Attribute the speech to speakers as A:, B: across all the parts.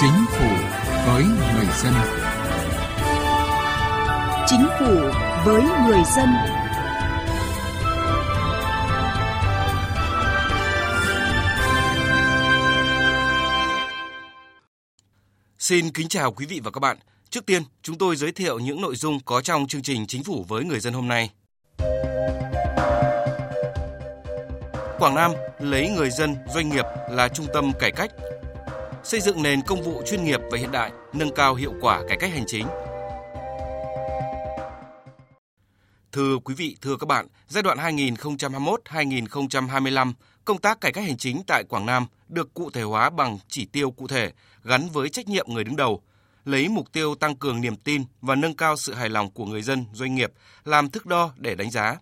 A: Chính phủ với người dân.
B: Chính phủ với người dân.
C: Xin kính chào quý vị và các bạn. Trước tiên, chúng tôi giới thiệu những nội dung có trong chương trình Chính phủ với người dân hôm nay. Quảng Nam lấy người dân, doanh nghiệp là trung tâm cải cách, xây dựng nền công vụ chuyên nghiệp và hiện đại, nâng cao hiệu quả cải cách hành chính. Thưa quý vị, thưa các bạn, giai đoạn 2021-2025, công tác cải cách hành chính tại Quảng Nam được cụ thể hóa bằng chỉ tiêu cụ thể gắn với trách nhiệm người đứng đầu, lấy mục tiêu tăng cường niềm tin và nâng cao sự hài lòng của người dân, doanh nghiệp làm thước đo để đánh giá.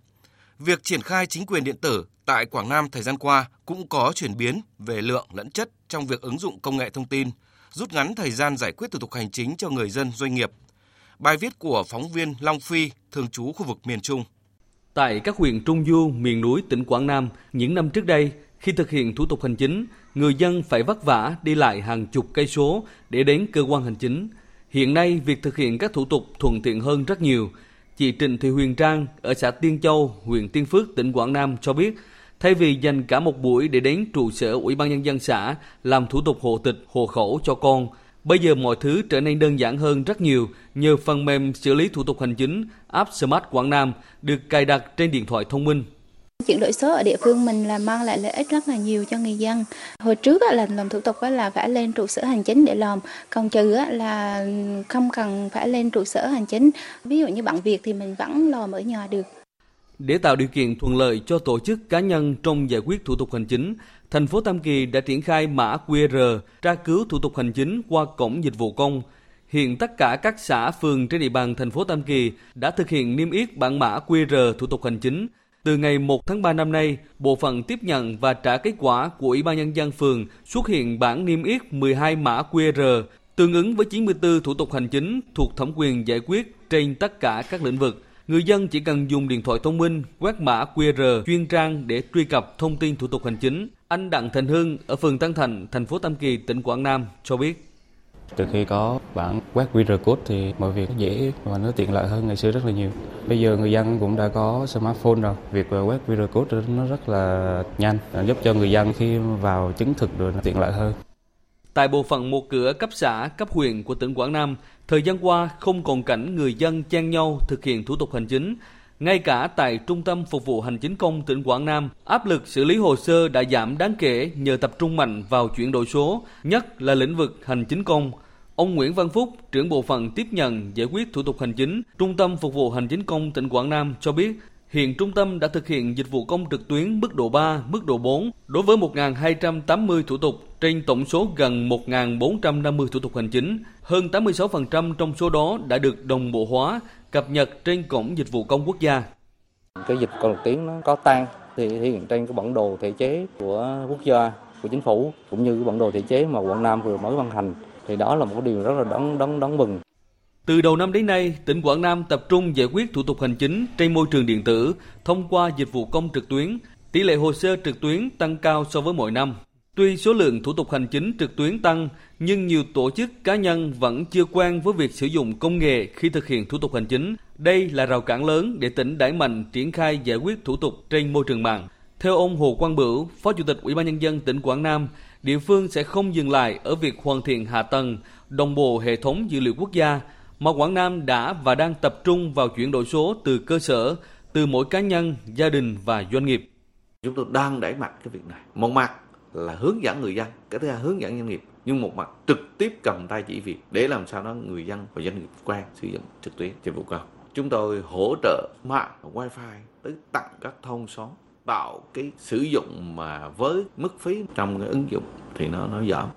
C: Việc triển khai chính quyền điện tử tại Quảng Nam thời gian qua cũng có chuyển biến về lượng lẫn chất trong việc ứng dụng công nghệ thông tin, rút ngắn thời gian giải quyết thủ tục hành chính cho người dân doanh nghiệp. Bài viết của phóng viên Long Phi, thường trú khu vực miền Trung.
D: Tại các huyện Trung Du, miền núi tỉnh Quảng Nam, những năm trước đây, khi thực hiện thủ tục hành chính, người dân phải vất vả đi lại hàng chục cây số để đến cơ quan hành chính. Hiện nay, việc thực hiện các thủ tục thuận tiện hơn rất nhiều. Chị Trịnh Thị Huyền Trang ở xã Tiên Châu, huyện Tiên Phước, tỉnh Quảng Nam cho biết, thay vì dành cả một buổi để đến trụ sở Ủy ban Nhân dân xã làm thủ tục hộ tịch, hộ khẩu cho con, bây giờ mọi thứ trở nên đơn giản hơn rất nhiều nhờ phần mềm xử lý thủ tục hành chính app Smart Quảng Nam được cài đặt trên điện thoại thông minh.
E: Chuyển đổi số ở địa phương mình là mang lại lợi ích rất là nhiều cho người dân. Hồi trước là làm thủ tục là phải lên trụ sở hành chính để làm, còn trừ là không cần phải lên trụ sở hành chính. Ví dụ như bằng việc thì mình vẫn làm ở nhà được.
D: Để tạo điều kiện thuận lợi cho tổ chức cá nhân trong giải quyết thủ tục hành chính, thành phố Tam Kỳ đã triển khai mã QR tra cứu thủ tục hành chính qua cổng dịch vụ công. Hiện tất cả các xã phường trên địa bàn thành phố Tam Kỳ đã thực hiện niêm yết bản mã QR thủ tục hành chính. Từ ngày 1 tháng 3 năm nay, bộ phận tiếp nhận và trả kết quả của Ủy ban nhân dân phường xuất hiện bản niêm yết 12 mã QR tương ứng với 94 thủ tục hành chính thuộc thẩm quyền giải quyết trên tất cả các lĩnh vực. Người dân chỉ cần dùng điện thoại thông minh quét mã QR chuyên trang để truy cập thông tin thủ tục hành chính. Anh Đặng Thành Hưng ở phường Tân Thành, thành phố Tam Kỳ, tỉnh Quảng Nam cho biết.
F: Từ khi có bản quét QR code thì mọi việc dễ và nó tiện lợi hơn ngày xưa rất là nhiều. Bây giờ người dân cũng đã có smartphone rồi, việc quét QR code nó rất là nhanh, giúp cho người dân khi vào chứng thực được tiện lợi hơn.
D: Tại bộ phận một cửa cấp xã, cấp huyện của tỉnh Quảng Nam, thời gian qua không còn cảnh người dân chen nhau thực hiện thủ tục hành chính. Ngay cả tại Trung tâm Phục vụ Hành chính công tỉnh Quảng Nam, áp lực xử lý hồ sơ đã giảm đáng kể nhờ tập trung mạnh vào chuyển đổi số, nhất là lĩnh vực hành chính công. Ông Nguyễn Văn Phúc, trưởng bộ phận tiếp nhận giải quyết thủ tục hành chính, Trung tâm Phục vụ Hành chính công tỉnh Quảng Nam cho biết, Hiện trung tâm đã thực hiện dịch vụ công trực tuyến mức độ 3, mức độ 4 đối với 1.280 thủ tục trên tổng số gần 1.450 thủ tục hành chính. Hơn 86% trong số đó đã được đồng bộ hóa, cập nhật trên cổng dịch vụ công quốc gia.
G: Cái dịch công trực tuyến nó có tăng thì thể hiện trên cái bản đồ thể chế của quốc gia, của chính phủ cũng như cái bản đồ thể chế mà quận Nam vừa mới ban hành thì đó là một điều rất là đáng đáng đáng mừng.
D: Từ đầu năm đến nay, tỉnh Quảng Nam tập trung giải quyết thủ tục hành chính trên môi trường điện tử thông qua dịch vụ công trực tuyến. Tỷ lệ hồ sơ trực tuyến tăng cao so với mọi năm. Tuy số lượng thủ tục hành chính trực tuyến tăng, nhưng nhiều tổ chức cá nhân vẫn chưa quen với việc sử dụng công nghệ khi thực hiện thủ tục hành chính. Đây là rào cản lớn để tỉnh đẩy mạnh triển khai giải quyết thủ tục trên môi trường mạng. Theo ông Hồ Quang Bửu, Phó Chủ tịch Ủy ban nhân dân tỉnh Quảng Nam, địa phương sẽ không dừng lại ở việc hoàn thiện hạ tầng, đồng bộ hệ thống dữ liệu quốc gia mà Quảng Nam đã và đang tập trung vào chuyển đổi số từ cơ sở, từ mỗi cá nhân, gia đình và doanh nghiệp.
H: Chúng tôi đang đẩy mạnh cái việc này. Một mặt là hướng dẫn người dân, cái thứ hai hướng dẫn doanh nghiệp, nhưng một mặt trực tiếp cầm tay chỉ việc để làm sao đó người dân và doanh nghiệp quen sử dụng trực tuyến dịch vụ công. Chúng tôi hỗ trợ mạng wifi tới tặng các thôn xóm tạo cái sử dụng mà với mức phí trong cái ứng dụng thì nó nó giảm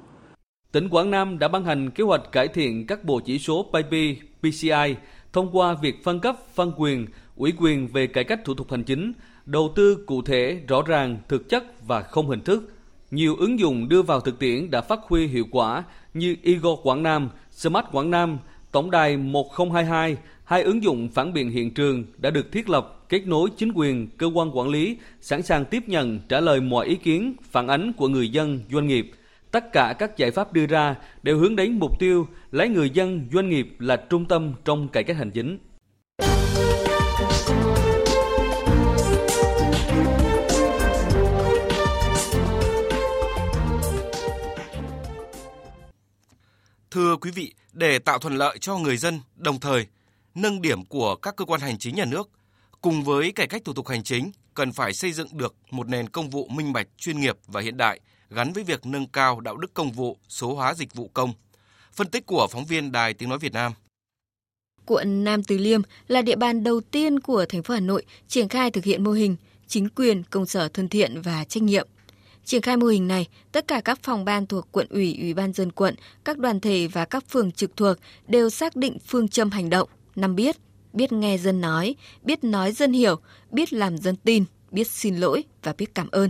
D: Tỉnh Quảng Nam đã ban hành kế hoạch cải thiện các bộ chỉ số PIP, PCI thông qua việc phân cấp, phân quyền, ủy quyền về cải cách thủ tục hành chính, đầu tư cụ thể, rõ ràng, thực chất và không hình thức. Nhiều ứng dụng đưa vào thực tiễn đã phát huy hiệu quả như Igo Quảng Nam, Smart Quảng Nam, Tổng đài 1022, hai ứng dụng phản biện hiện trường đã được thiết lập, kết nối chính quyền, cơ quan quản lý, sẵn sàng tiếp nhận, trả lời mọi ý kiến, phản ánh của người dân, doanh nghiệp – Tất cả các giải pháp đưa ra đều hướng đến mục tiêu lấy người dân, doanh nghiệp là trung tâm trong cải cách hành chính.
C: Thưa quý vị, để tạo thuận lợi cho người dân, đồng thời nâng điểm của các cơ quan hành chính nhà nước, cùng với cải cách thủ tục hành chính, cần phải xây dựng được một nền công vụ minh bạch, chuyên nghiệp và hiện đại gắn với việc nâng cao đạo đức công vụ, số hóa dịch vụ công. Phân tích của phóng viên Đài Tiếng Nói Việt Nam.
I: Quận Nam Từ Liêm là địa bàn đầu tiên của thành phố Hà Nội triển khai thực hiện mô hình chính quyền, công sở thân thiện và trách nhiệm. Triển khai mô hình này, tất cả các phòng ban thuộc quận ủy, ủy ban dân quận, các đoàn thể và các phường trực thuộc đều xác định phương châm hành động, năm biết, biết nghe dân nói, biết nói dân hiểu, biết làm dân tin, biết xin lỗi và biết cảm ơn.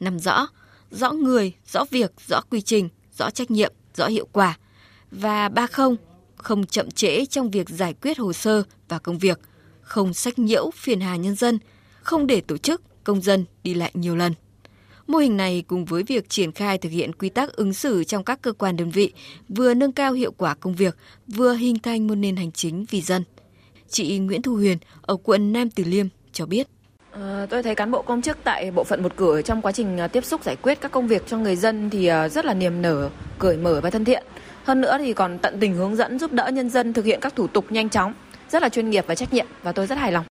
I: Nằm rõ, rõ người, rõ việc, rõ quy trình, rõ trách nhiệm, rõ hiệu quả. Và ba không, không chậm trễ trong việc giải quyết hồ sơ và công việc, không sách nhiễu phiền hà nhân dân, không để tổ chức, công dân đi lại nhiều lần. Mô hình này cùng với việc triển khai thực hiện quy tắc ứng xử trong các cơ quan đơn vị vừa nâng cao hiệu quả công việc, vừa hình thành một nền hành chính vì dân. Chị Nguyễn Thu Huyền ở quận Nam Từ Liêm cho biết.
J: À, tôi thấy cán bộ công chức tại bộ phận một cửa trong quá trình ờ, tiếp xúc giải quyết các công việc cho người dân thì ờ, rất là niềm nở, cởi mở và thân thiện. Hơn nữa thì còn tận tình hướng dẫn giúp đỡ nhân dân thực hiện các thủ tục nhanh chóng, rất là chuyên nghiệp và trách nhiệm và tôi rất hài lòng.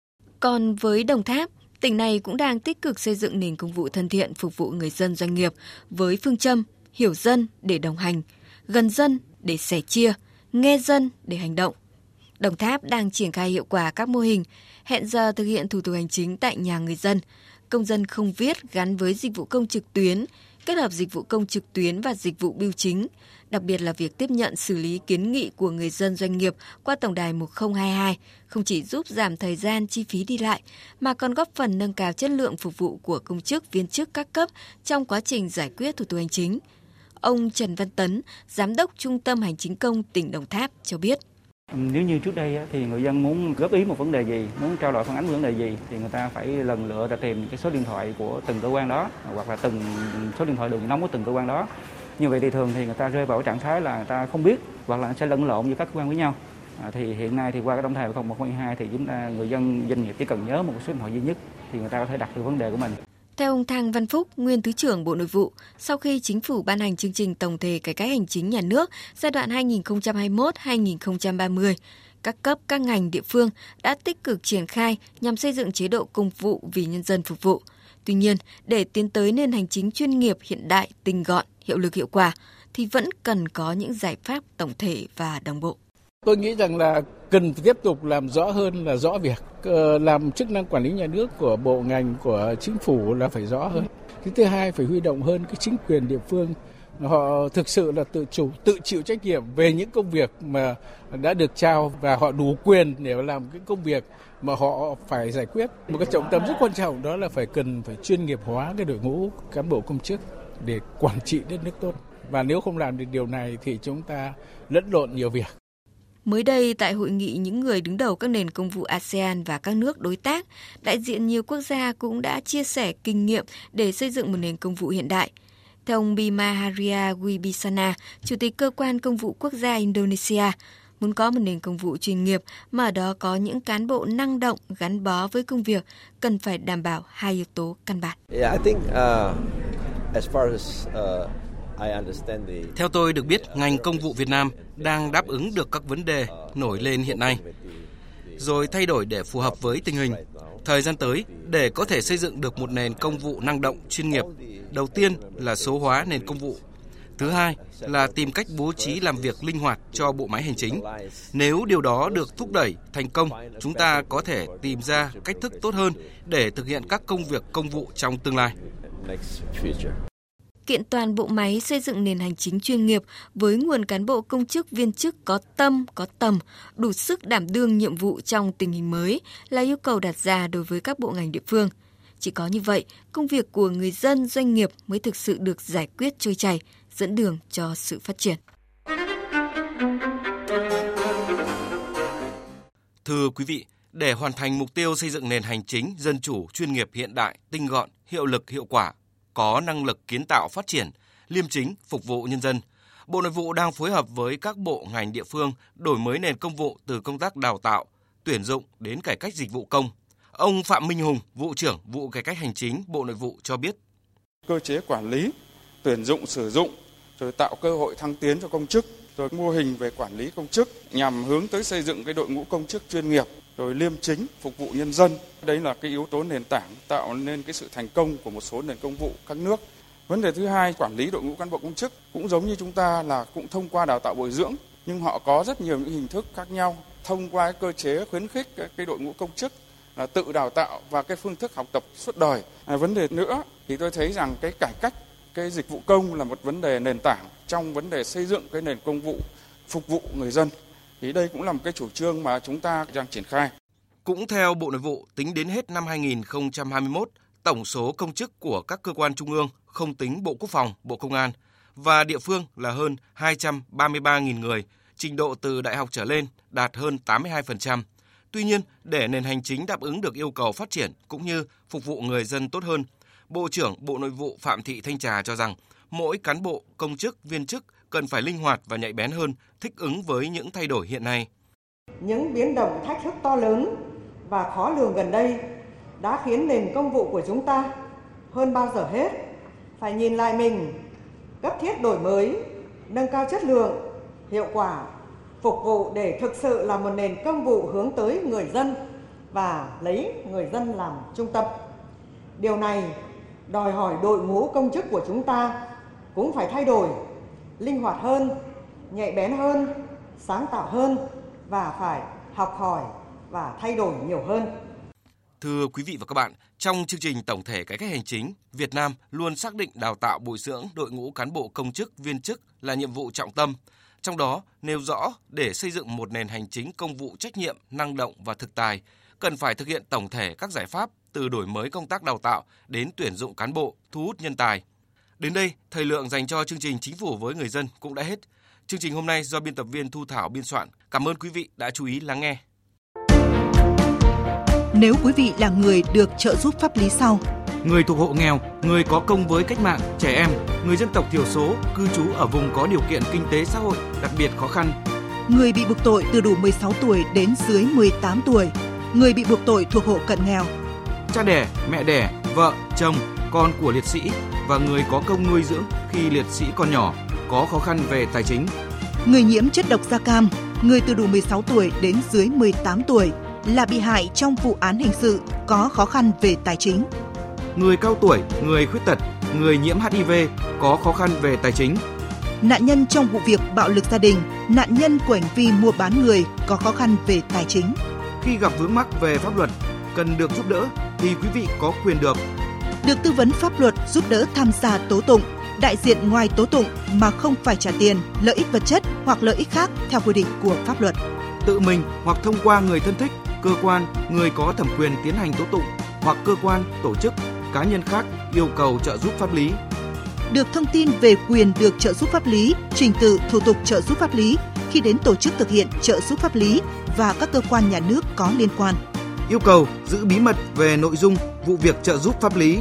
I: Còn với Đồng Tháp, tỉnh này cũng đang tích cực xây dựng nền công vụ thân thiện phục vụ người dân doanh nghiệp với phương châm hiểu dân để đồng hành, gần dân để sẻ chia, nghe dân để hành động. Đồng Tháp đang triển khai hiệu quả các mô hình hẹn giờ thực hiện thủ tục hành chính tại nhà người dân, công dân không viết gắn với dịch vụ công trực tuyến, kết hợp dịch vụ công trực tuyến và dịch vụ bưu chính, đặc biệt là việc tiếp nhận xử lý kiến nghị của người dân doanh nghiệp qua tổng đài 1022 không chỉ giúp giảm thời gian chi phí đi lại mà còn góp phần nâng cao chất lượng phục vụ của công chức viên chức các cấp trong quá trình giải quyết thủ tục hành chính. Ông Trần Văn Tấn, giám đốc Trung tâm Hành chính công tỉnh Đồng Tháp cho biết.
K: Nếu như trước đây thì người dân muốn góp ý một vấn đề gì, muốn trao đổi phản ánh vấn đề gì thì người ta phải lần lựa là tìm cái số điện thoại của từng cơ quan đó hoặc là từng số điện thoại đường nóng của từng cơ quan đó. Như vậy thì thường thì người ta rơi vào trạng thái là người ta không biết hoặc là sẽ lẫn lộn giữa các cơ quan với nhau. À, thì hiện nay thì qua cái tổng phòng 0112 thì chúng ta người dân doanh nghiệp chỉ cần nhớ một số điện thoại duy nhất thì người ta có thể đặt được vấn đề của mình.
I: Theo ông Thang Văn Phúc, nguyên Thứ trưởng Bộ Nội vụ, sau khi chính phủ ban hành chương trình tổng thể cải cách hành chính nhà nước giai đoạn 2021-2030, các cấp, các ngành địa phương đã tích cực triển khai nhằm xây dựng chế độ công vụ vì nhân dân phục vụ. Tuy nhiên, để tiến tới nền hành chính chuyên nghiệp hiện đại, tinh gọn, hiệu lực hiệu quả, thì vẫn cần có những giải pháp tổng thể và đồng bộ.
L: Tôi nghĩ rằng là cần tiếp tục làm rõ hơn là rõ việc, ờ, làm chức năng quản lý nhà nước của bộ ngành của chính phủ là phải rõ hơn. Cái thứ hai phải huy động hơn cái chính quyền địa phương họ thực sự là tự chủ, tự chịu trách nhiệm về những công việc mà đã được trao và họ đủ quyền để làm cái công việc mà họ phải giải quyết. Một cái trọng tâm rất quan trọng đó là phải cần phải chuyên nghiệp hóa cái đội ngũ cán bộ công chức để quản trị đất nước tốt. Và nếu không làm được điều này thì chúng ta lẫn lộn nhiều việc.
I: Mới đây, tại hội nghị những người đứng đầu các nền công vụ ASEAN và các nước đối tác, đại diện nhiều quốc gia cũng đã chia sẻ kinh nghiệm để xây dựng một nền công vụ hiện đại. Theo ông Bima Haria Wibisana, Chủ tịch Cơ quan Công vụ Quốc gia Indonesia, muốn có một nền công vụ chuyên nghiệp mà ở đó có những cán bộ năng động gắn bó với công việc cần phải đảm bảo hai yếu tố căn bản.
M: Yeah, I think, uh, as far as, uh...
C: Theo tôi được biết, ngành công vụ Việt Nam đang đáp ứng được các vấn đề nổi lên hiện nay, rồi thay đổi để phù hợp với tình hình. Thời gian tới, để có thể xây dựng được một nền công vụ năng động, chuyên nghiệp, đầu tiên là số hóa nền công vụ. Thứ hai là tìm cách bố trí làm việc linh hoạt cho bộ máy hành chính. Nếu điều đó được thúc đẩy thành công, chúng ta có thể tìm ra cách thức tốt hơn để thực hiện các công việc công vụ trong tương lai
I: kiện toàn bộ máy xây dựng nền hành chính chuyên nghiệp với nguồn cán bộ công chức viên chức có tâm, có tầm, đủ sức đảm đương nhiệm vụ trong tình hình mới là yêu cầu đặt ra đối với các bộ ngành địa phương. Chỉ có như vậy, công việc của người dân, doanh nghiệp mới thực sự được giải quyết trôi chảy, dẫn đường cho sự phát triển.
C: Thưa quý vị, để hoàn thành mục tiêu xây dựng nền hành chính dân chủ, chuyên nghiệp hiện đại, tinh gọn, hiệu lực hiệu quả có năng lực kiến tạo phát triển, liêm chính, phục vụ nhân dân. Bộ Nội vụ đang phối hợp với các bộ ngành địa phương đổi mới nền công vụ từ công tác đào tạo, tuyển dụng đến cải cách dịch vụ công. Ông Phạm Minh Hùng, vụ trưởng vụ cải cách hành chính Bộ Nội vụ cho biết.
N: Cơ chế quản lý, tuyển dụng sử dụng rồi tạo cơ hội thăng tiến cho công chức, rồi mô hình về quản lý công chức nhằm hướng tới xây dựng cái đội ngũ công chức chuyên nghiệp, rồi liêm chính, phục vụ nhân dân. Đấy là cái yếu tố nền tảng tạo nên cái sự thành công của một số nền công vụ các nước. Vấn đề thứ hai, quản lý đội ngũ cán bộ công chức cũng giống như chúng ta là cũng thông qua đào tạo bồi dưỡng, nhưng họ có rất nhiều những hình thức khác nhau thông qua cái cơ chế khuyến khích cái đội ngũ công chức là tự đào tạo và cái phương thức học tập suốt đời. À, vấn đề nữa thì tôi thấy rằng cái cải cách cái dịch vụ công là một vấn đề nền tảng trong vấn đề xây dựng cái nền công vụ phục vụ người dân. Thì đây cũng là một cái chủ trương mà chúng ta đang triển khai.
C: Cũng theo Bộ Nội vụ, tính đến hết năm 2021, tổng số công chức của các cơ quan trung ương không tính Bộ Quốc phòng, Bộ Công an và địa phương là hơn 233.000 người, trình độ từ đại học trở lên đạt hơn 82%. Tuy nhiên, để nền hành chính đáp ứng được yêu cầu phát triển cũng như phục vụ người dân tốt hơn, Bộ trưởng Bộ Nội vụ Phạm Thị Thanh Trà cho rằng mỗi cán bộ, công chức, viên chức cần phải linh hoạt và nhạy bén hơn, thích ứng với những thay đổi hiện nay.
O: Những biến động thách thức to lớn và khó lường gần đây đã khiến nền công vụ của chúng ta hơn bao giờ hết phải nhìn lại mình, cấp thiết đổi mới, nâng cao chất lượng, hiệu quả, phục vụ để thực sự là một nền công vụ hướng tới người dân và lấy người dân làm trung tâm. Điều này đòi hỏi đội ngũ công chức của chúng ta cũng phải thay đổi, linh hoạt hơn, nhạy bén hơn, sáng tạo hơn và phải học hỏi và thay đổi nhiều hơn.
C: Thưa quý vị và các bạn, trong chương trình tổng thể cải cách hành chính, Việt Nam luôn xác định đào tạo bồi dưỡng đội ngũ cán bộ công chức, viên chức là nhiệm vụ trọng tâm. Trong đó nêu rõ để xây dựng một nền hành chính công vụ trách nhiệm, năng động và thực tài, cần phải thực hiện tổng thể các giải pháp từ đổi mới công tác đào tạo đến tuyển dụng cán bộ, thu hút nhân tài. Đến đây, thời lượng dành cho chương trình Chính phủ với người dân cũng đã hết. Chương trình hôm nay do biên tập viên Thu Thảo biên soạn. Cảm ơn quý vị đã chú ý lắng nghe.
B: Nếu quý vị là người được trợ giúp pháp lý sau,
C: người thuộc hộ nghèo, người có công với cách mạng, trẻ em, người dân tộc thiểu số cư trú ở vùng có điều kiện kinh tế xã hội đặc biệt khó khăn,
B: người bị buộc tội từ đủ 16 tuổi đến dưới 18 tuổi, người bị buộc tội thuộc hộ cận nghèo,
C: cha đẻ, mẹ đẻ, vợ, chồng, con của liệt sĩ và người có công nuôi dưỡng khi liệt sĩ còn nhỏ có khó khăn về tài chính.
B: Người nhiễm chất độc da cam, người từ đủ 16 tuổi đến dưới 18 tuổi là bị hại trong vụ án hình sự có khó khăn về tài chính.
C: Người cao tuổi, người khuyết tật, người nhiễm HIV có khó khăn về tài chính.
B: Nạn nhân trong vụ việc bạo lực gia đình, nạn nhân của hành vi mua bán người có khó khăn về tài chính.
C: Khi gặp vướng mắc về pháp luật, cần được giúp đỡ thì quý vị có quyền được
B: được tư vấn pháp luật giúp đỡ tham gia tố tụng, đại diện ngoài tố tụng mà không phải trả tiền, lợi ích vật chất hoặc lợi ích khác theo quy định của pháp luật.
C: Tự mình hoặc thông qua người thân thích, cơ quan, người có thẩm quyền tiến hành tố tụng hoặc cơ quan, tổ chức, cá nhân khác yêu cầu trợ giúp pháp lý.
B: Được thông tin về quyền được trợ giúp pháp lý, trình tự thủ tục trợ giúp pháp lý khi đến tổ chức thực hiện trợ giúp pháp lý và các cơ quan nhà nước có liên quan.
C: Yêu cầu giữ bí mật về nội dung vụ việc trợ giúp pháp lý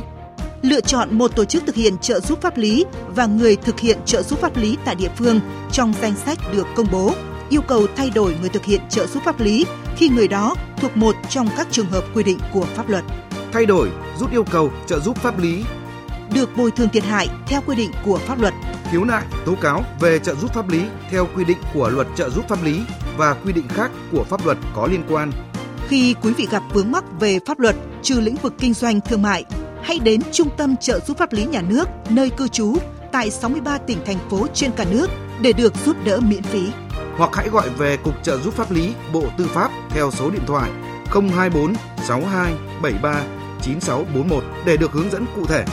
B: lựa chọn một tổ chức thực hiện trợ giúp pháp lý và người thực hiện trợ giúp pháp lý tại địa phương trong danh sách được công bố, yêu cầu thay đổi người thực hiện trợ giúp pháp lý khi người đó thuộc một trong các trường hợp quy định của pháp luật.
C: Thay đổi, rút yêu cầu trợ giúp pháp lý
B: được bồi thường thiệt hại theo quy định của pháp luật.
C: Khiếu nại, tố cáo về trợ giúp pháp lý theo quy định của luật trợ giúp pháp lý và quy định khác của pháp luật có liên quan.
B: Khi quý vị gặp vướng mắc về pháp luật trừ lĩnh vực kinh doanh thương mại, hãy đến Trung tâm trợ giúp pháp lý nhà nước, nơi cư trú, tại 63 tỉnh thành phố trên cả nước để được giúp đỡ miễn phí.
C: Hoặc hãy gọi về Cục trợ giúp pháp lý Bộ Tư pháp theo số điện thoại 024 62 73 9641 để được hướng dẫn cụ thể.